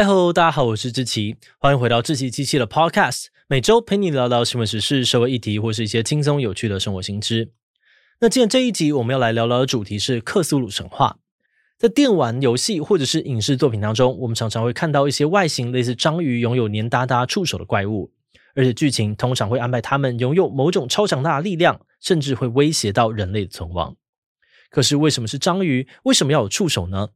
嗨喽，大家好，我是志奇，欢迎回到志奇机器的 Podcast，每周陪你聊聊新闻时事、社会议题，或是一些轻松有趣的生活新知。那今天这一集我们要来聊聊的主题是克苏鲁神话。在电玩游戏或者是影视作品当中，我们常常会看到一些外形类似章鱼、拥有黏哒哒触手的怪物，而且剧情通常会安排他们拥有某种超强大的力量，甚至会威胁到人类的存亡。可是为什么是章鱼？为什么要有触手呢？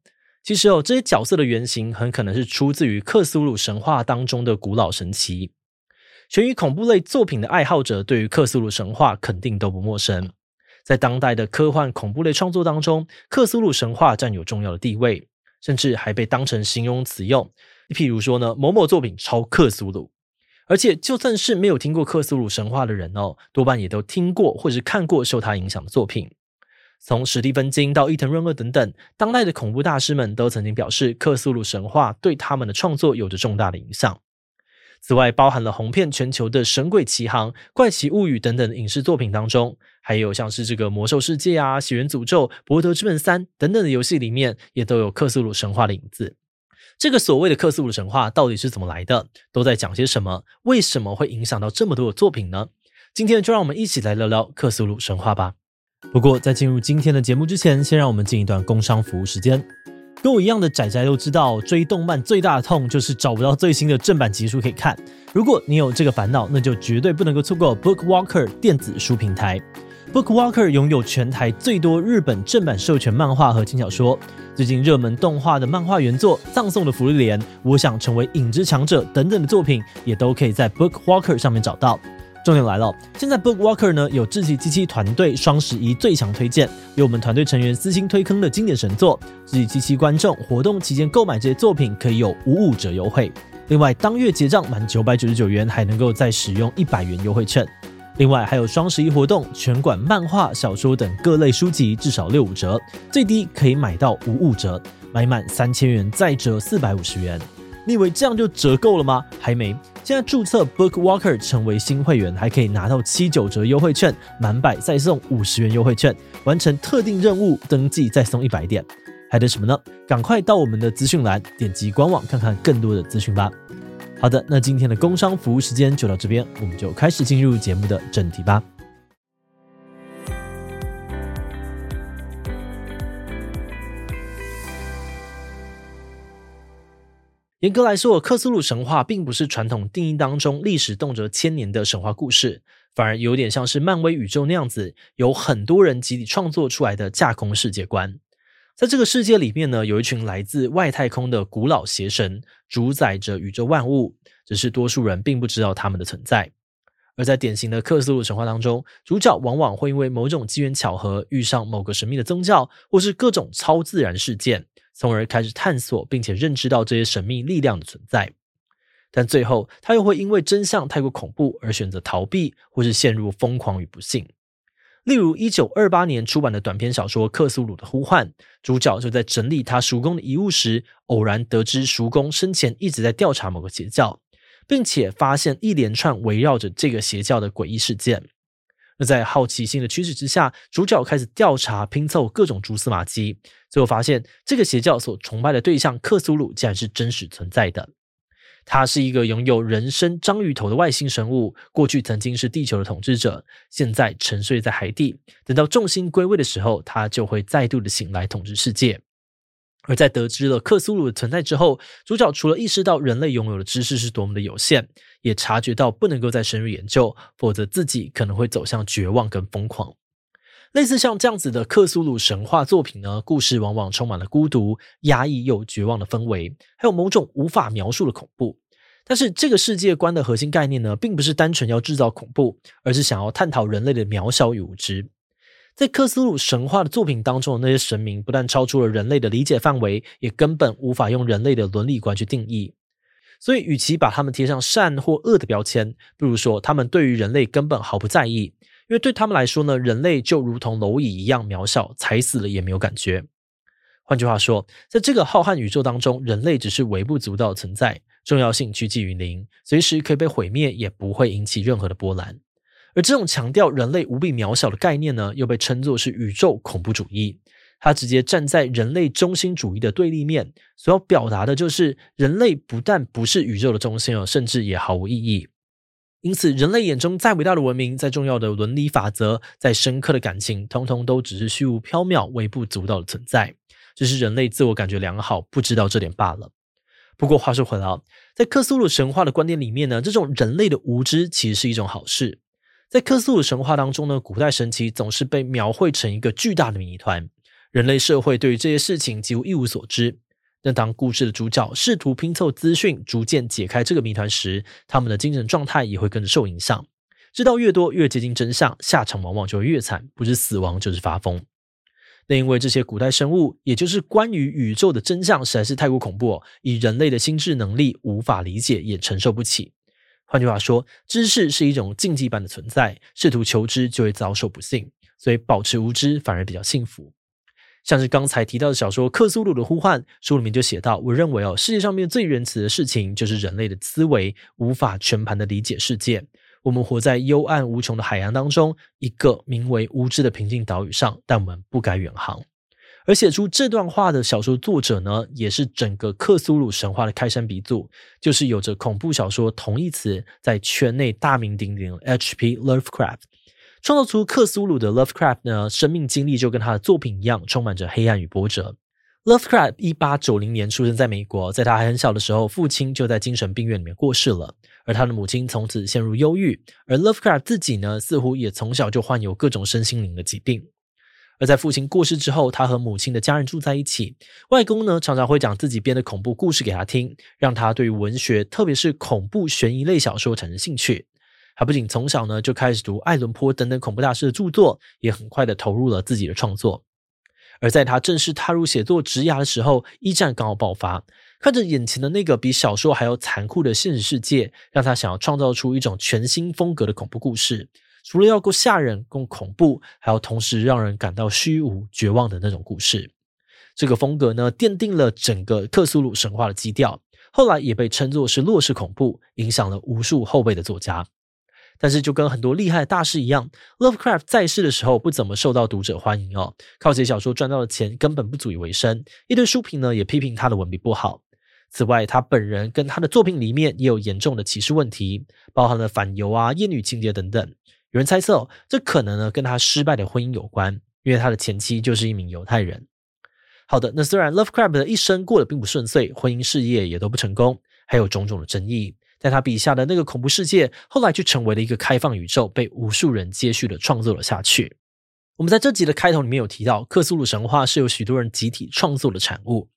其实哦，这些角色的原型很可能是出自于克苏鲁神话当中的古老神奇。悬疑恐怖类作品的爱好者对于克苏鲁神话肯定都不陌生。在当代的科幻恐怖类创作当中，克苏鲁神话占有重要的地位，甚至还被当成形容词用。譬如说呢，某某作品超克苏鲁，而且就算是没有听过克苏鲁神话的人哦，多半也都听过或是看过受他影响的作品。从史蒂芬金到伊藤润二等等，当代的恐怖大师们都曾经表示，克苏鲁神话对他们的创作有着重大的影响。此外，包含了红遍全球的《神鬼奇航》《怪奇物语》等等的影视作品当中，还有像是这个《魔兽世界》啊，《血源诅咒》《博德之门三》等等的游戏里面，也都有克苏鲁神话的影子。这个所谓的克苏鲁神话到底是怎么来的？都在讲些什么？为什么会影响到这么多的作品呢？今天就让我们一起来聊聊克苏鲁神话吧。不过，在进入今天的节目之前，先让我们进一段工商服务时间。跟我一样的仔仔都知道，追动漫最大的痛就是找不到最新的正版集数可以看。如果你有这个烦恼，那就绝对不能够错过 BookWalker 电子书平台。BookWalker 拥有全台最多日本正版授权漫画和轻小说，最近热门动画的漫画原作、葬送的芙莉莲、我想成为影之强者等等的作品，也都可以在 BookWalker 上面找到。重点来了，现在 BookWalker 呢有志祺七七团队双十一最强推荐，有我们团队成员私心推坑的经典神作，志祺七七观众活动期间购买这些作品可以有五五折优惠。另外当月结账满九百九十九元还能够再使用一百元优惠券。另外还有双十一活动，全馆漫画、小说等各类书籍至少六五折，最低可以买到五五折，买满三千元再折四百五十元。你以为这样就折够了吗？还没。现在注册 BookWalker 成为新会员，还可以拿到七九折优惠券，满百再送五十元优惠券，完成特定任务登记再送一百点，还等什么呢？赶快到我们的资讯栏点击官网看看更多的资讯吧。好的，那今天的工商服务时间就到这边，我们就开始进入节目的正题吧。严格来说，克苏鲁神话并不是传统定义当中历史动辄千年的神话故事，反而有点像是漫威宇宙那样子，有很多人集体创作出来的架空世界观。在这个世界里面呢，有一群来自外太空的古老邪神，主宰着宇宙万物，只是多数人并不知道他们的存在。而在典型的克苏鲁神话当中，主角往往会因为某种机缘巧合遇上某个神秘的宗教，或是各种超自然事件。从而开始探索，并且认知到这些神秘力量的存在，但最后他又会因为真相太过恐怖而选择逃避，或是陷入疯狂与不幸。例如，一九二八年出版的短篇小说《克苏鲁的呼唤》，主角就在整理他叔公的遗物时，偶然得知叔公生前一直在调查某个邪教，并且发现一连串围绕着这个邪教的诡异事件。那在好奇心的驱使之下，主角开始调查，拼凑各种蛛丝马迹，最后发现这个邪教所崇拜的对象克苏鲁竟然是真实存在的。他是一个拥有人身章鱼头的外星生物，过去曾经是地球的统治者，现在沉睡在海底。等到众星归位的时候，他就会再度的醒来统治世界。而在得知了克苏鲁的存在之后，主角除了意识到人类拥有的知识是多么的有限，也察觉到不能够再深入研究，否则自己可能会走向绝望跟疯狂。类似像这样子的克苏鲁神话作品呢，故事往往充满了孤独、压抑又绝望的氛围，还有某种无法描述的恐怖。但是这个世界观的核心概念呢，并不是单纯要制造恐怖，而是想要探讨人类的渺小与无知。在克苏鲁神话的作品当中的那些神明，不但超出了人类的理解范围，也根本无法用人类的伦理观去定义。所以，与其把他们贴上善或恶的标签，不如说他们对于人类根本毫不在意，因为对他们来说呢，人类就如同蝼蚁一样渺小，踩死了也没有感觉。换句话说，在这个浩瀚宇宙当中，人类只是微不足道的存在，重要性趋近于零，随时可以被毁灭，也不会引起任何的波澜。而这种强调人类无比渺小的概念呢，又被称作是宇宙恐怖主义。它直接站在人类中心主义的对立面，所要表达的就是人类不但不是宇宙的中心哦，甚至也毫无意义。因此，人类眼中再伟大的文明、再重要的伦理法则、再深刻的感情，通通都只是虚无缥缈、微不足道的存在。只是人类自我感觉良好，不知道这点罢了。不过话说回来，在克苏鲁神话的观点里面呢，这种人类的无知其实是一种好事。在克苏鲁神话当中呢，古代神祇总是被描绘成一个巨大的谜团，人类社会对于这些事情几乎一无所知。那当故事的主角试图拼凑资讯，逐渐解开这个谜团时，他们的精神状态也会跟着受影响。知道越多，越接近真相，下场往往就会越惨，不是死亡就是发疯。那因为这些古代生物，也就是关于宇宙的真相实在是太过恐怖，以人类的心智能力无法理解，也承受不起。换句话说，知识是一种禁忌般的存在，试图求知就会遭受不幸，所以保持无知反而比较幸福。像是刚才提到的小说《克苏鲁的呼唤》，书里面就写到：“我认为哦，世界上面最仁慈的事情，就是人类的思维无法全盘的理解世界。我们活在幽暗无穷的海洋当中，一个名为无知的平静岛屿上，但我们不该远航。”而写出这段话的小说作者呢，也是整个克苏鲁神话的开山鼻祖，就是有着恐怖小说同义词在圈内大名鼎鼎的 H.P. Lovecraft。创造出克苏鲁的 Lovecraft 呢，生命经历就跟他的作品一样，充满着黑暗与波折。Lovecraft 一八九零年出生在美国，在他还很小的时候，父亲就在精神病院里面过世了，而他的母亲从此陷入忧郁。而 Lovecraft 自己呢，似乎也从小就患有各种身心灵的疾病。而在父亲过世之后，他和母亲的家人住在一起，外公呢，常常会讲自己编的恐怖故事给他听，让他对于文学，特别是恐怖悬疑类小说产生兴趣。他不仅从小呢就开始读爱伦坡等等恐怖大师的著作，也很快的投入了自己的创作。而在他正式踏入写作职涯的时候，一战刚好爆发，看着眼前的那个比小说还要残酷的现实世界，让他想要创造出一种全新风格的恐怖故事。除了要够吓人、够恐怖，还要同时让人感到虚无、绝望的那种故事。这个风格呢，奠定了整个克苏鲁神话的基调，后来也被称作是洛氏恐怖，影响了无数后辈的作家。但是，就跟很多厉害的大师一样，Lovecraft 在世的时候不怎么受到读者欢迎哦。靠写小说赚到的钱根本不足以为生，一堆书评呢也批评他的文笔不好。此外，他本人跟他的作品里面也有严重的歧视问题，包含了反犹啊、厌女情节等等。有人猜测，这可能呢跟他失败的婚姻有关，因为他的前妻就是一名犹太人。好的，那虽然 Lovecraft 的一生过得并不顺遂，婚姻事业也都不成功，还有种种的争议。在他笔下的那个恐怖世界，后来却成为了一个开放宇宙，被无数人接续的创作了下去。我们在这集的开头里面有提到，克苏鲁神话是由许多人集体创作的产物，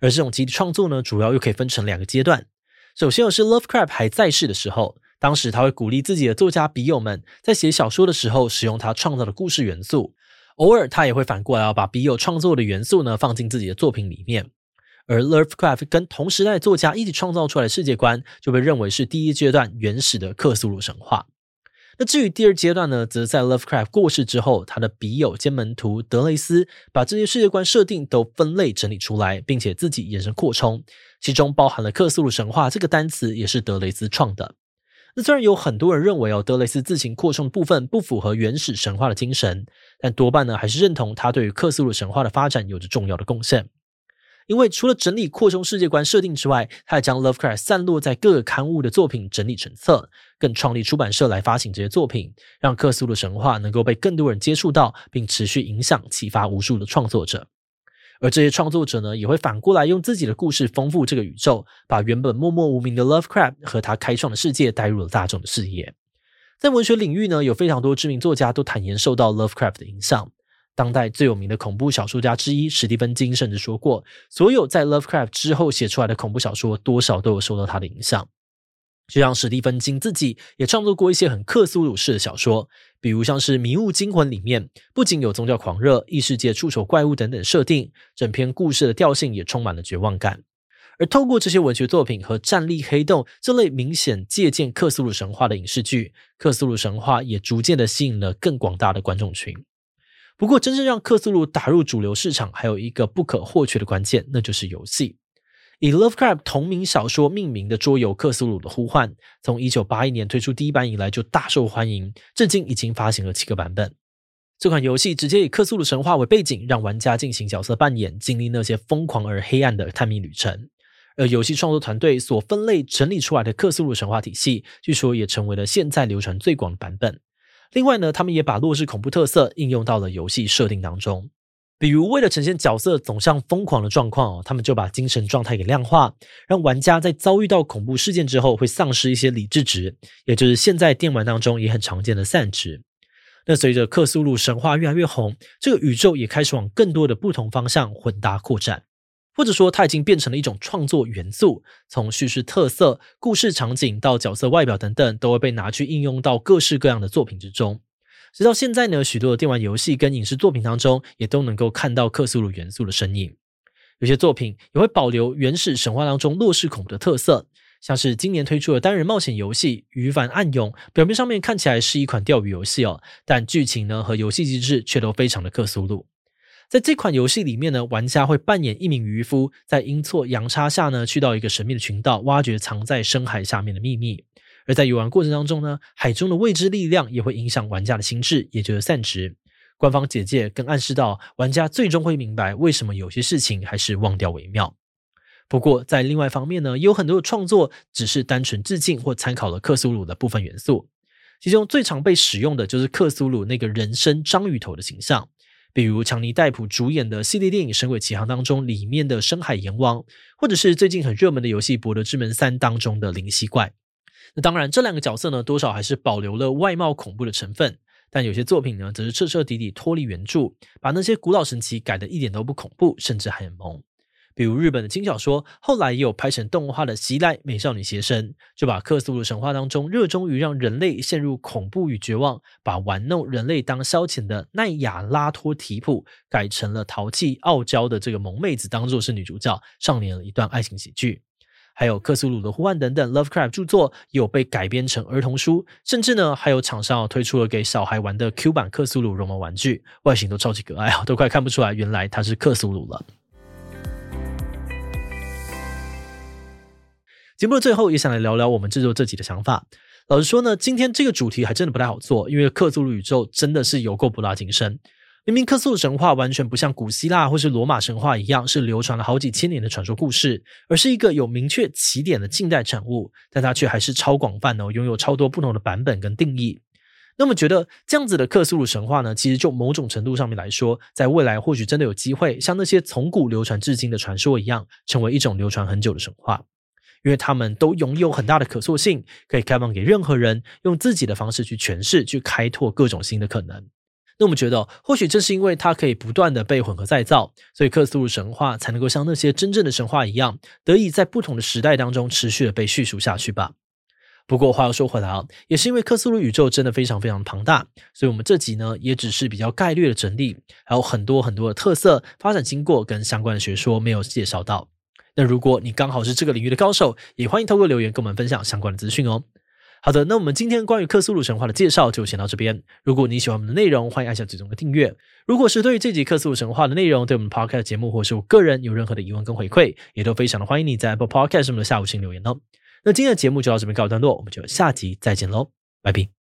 而这种集体创作呢，主要又可以分成两个阶段。首先，是 Lovecraft 还在世的时候，当时他会鼓励自己的作家笔友们在写小说的时候使用他创造的故事元素，偶尔他也会反过来把笔友创作的元素呢放进自己的作品里面。而 Lovecraft 跟同时代作家一起创造出来的世界观，就被认为是第一阶段原始的克苏鲁神话。那至于第二阶段呢，则在 Lovecraft 过世之后，他的笔友兼门徒德雷斯把这些世界观设定都分类整理出来，并且自己延伸扩充，其中包含了克苏鲁神话这个单词，也是德雷斯创的。那虽然有很多人认为哦，德雷斯自行扩充的部分不符合原始神话的精神，但多半呢还是认同他对于克苏鲁神话的发展有着重要的贡献。因为除了整理扩充世界观设定之外，他还将 Lovecraft 散落在各个刊物的作品整理成册，更创立出版社来发行这些作品，让克苏鲁神话能够被更多人接触到，并持续影响、启发无数的创作者。而这些创作者呢，也会反过来用自己的故事丰富这个宇宙，把原本默默无名的 Lovecraft 和他开创的世界带入了大众的视野。在文学领域呢，有非常多知名作家都坦言受到 Lovecraft 的影响。当代最有名的恐怖小说家之一史蒂芬金甚至说过，所有在 Lovecraft 之后写出来的恐怖小说，多少都有受到他的影响。就像史蒂芬金自己也创作过一些很克苏鲁式的小说，比如像是《迷雾惊魂》里面，不仅有宗教狂热、异世界触手怪物等等设定，整篇故事的调性也充满了绝望感。而透过这些文学作品和《战栗黑洞》这类明显借鉴克苏鲁神话的影视剧，克苏鲁神话也逐渐的吸引了更广大的观众群。不过，真正让克苏鲁打入主流市场，还有一个不可或缺的关键，那就是游戏。以 Lovecraft 同名小说命名的桌游《克苏鲁的呼唤》，从一九八一年推出第一版以来就大受欢迎，至今已经发行了七个版本。这款游戏直接以克苏鲁神话为背景，让玩家进行角色扮演，经历那些疯狂而黑暗的探秘旅程。而游戏创作团队所分类整理出来的克苏鲁神话体系，据说也成为了现在流传最广的版本。另外呢，他们也把洛氏恐怖特色应用到了游戏设定当中。比如，为了呈现角色走向疯狂的状况哦，他们就把精神状态给量化，让玩家在遭遇到恐怖事件之后会丧失一些理智值，也就是现在电玩当中也很常见的散值。那随着克苏鲁神话越来越红，这个宇宙也开始往更多的不同方向混搭扩展，或者说它已经变成了一种创作元素，从叙事特色、故事场景到角色外表等等，都会被拿去应用到各式各样的作品之中。直到现在呢，许多的电玩游戏跟影视作品当中，也都能够看到克苏鲁元素的身影。有些作品也会保留原始神话当中洛氏恐怖的特色。像是今年推出的单人冒险游戏《鱼帆暗涌》，表面上面看起来是一款钓鱼游戏哦，但剧情呢和游戏机制却都非常的克苏鲁。在这款游戏里面呢，玩家会扮演一名渔夫，在阴错阳差下呢，去到一个神秘的群岛，挖掘藏在深海下面的秘密。而在游玩过程当中呢，海中的未知力量也会影响玩家的心智，也就是散值。官方简介更暗示到，玩家最终会明白为什么有些事情还是忘掉为妙。不过，在另外一方面呢，有很多的创作只是单纯致敬或参考了克苏鲁的部分元素，其中最常被使用的就是克苏鲁那个人身章鱼头的形象，比如强尼戴普主演的系列电影《神鬼奇航》当中里面的深海阎王，或者是最近很热门的游戏《博德之门三》当中的灵犀怪。那当然，这两个角色呢，多少还是保留了外貌恐怖的成分，但有些作品呢，则是彻彻底底脱离原著，把那些古老神奇改得一点都不恐怖，甚至还很萌。比如日本的轻小说，后来也有拍成动画的《袭来美少女邪神》，就把克苏鲁神话当中热衷于让人类陷入恐怖与绝望，把玩弄人类当消遣的奈亚拉托提普改成了淘气傲娇的这个萌妹子，当做是女主角，上演了一段爱情喜剧。还有克苏鲁的呼唤等等，Lovecraft 著作有被改编成儿童书，甚至呢，还有厂商推出了给小孩玩的 Q 版克苏鲁绒毛玩具，外形都超级可爱啊，都快看不出来原来它是克苏鲁了。节目的最后，也想来聊聊我们制作这集的想法。老实说呢，今天这个主题还真的不太好做，因为克苏鲁宇宙真的是有够博大精深。明明克苏鲁神话完全不像古希腊或是罗马神话一样是流传了好几千年的传说故事，而是一个有明确起点的近代产物，但它却还是超广泛哦，拥有超多不同的版本跟定义。那么，觉得这样子的克苏鲁神话呢，其实就某种程度上面来说，在未来或许真的有机会像那些从古流传至今的传说一样，成为一种流传很久的神话。因为他们都拥有很大的可塑性，可以开放给任何人用自己的方式去诠释、去开拓各种新的可能。那我们觉得，或许正是因为它可以不断的被混合再造，所以克苏鲁神话才能够像那些真正的神话一样，得以在不同的时代当中持续的被叙述下去吧。不过话又说回来啊，也是因为克苏鲁宇宙真的非常非常庞大，所以我们这集呢也只是比较概略的整理，还有很多很多的特色、发展经过跟相关的学说没有介绍到。那如果你刚好是这个领域的高手，也欢迎透过留言跟我们分享相关的资讯哦。好的，那我们今天关于克苏鲁神话的介绍就先到这边。如果你喜欢我们的内容，欢迎按下最终的订阅。如果是对于这集克苏鲁神话的内容，对我们 Podcast 节目或是我个人有任何的疑问跟回馈，也都非常的欢迎你在 Apple Podcast 上面的下午请留言哦。那今天的节目就到这边告一段落，我们就下集再见喽，拜拜。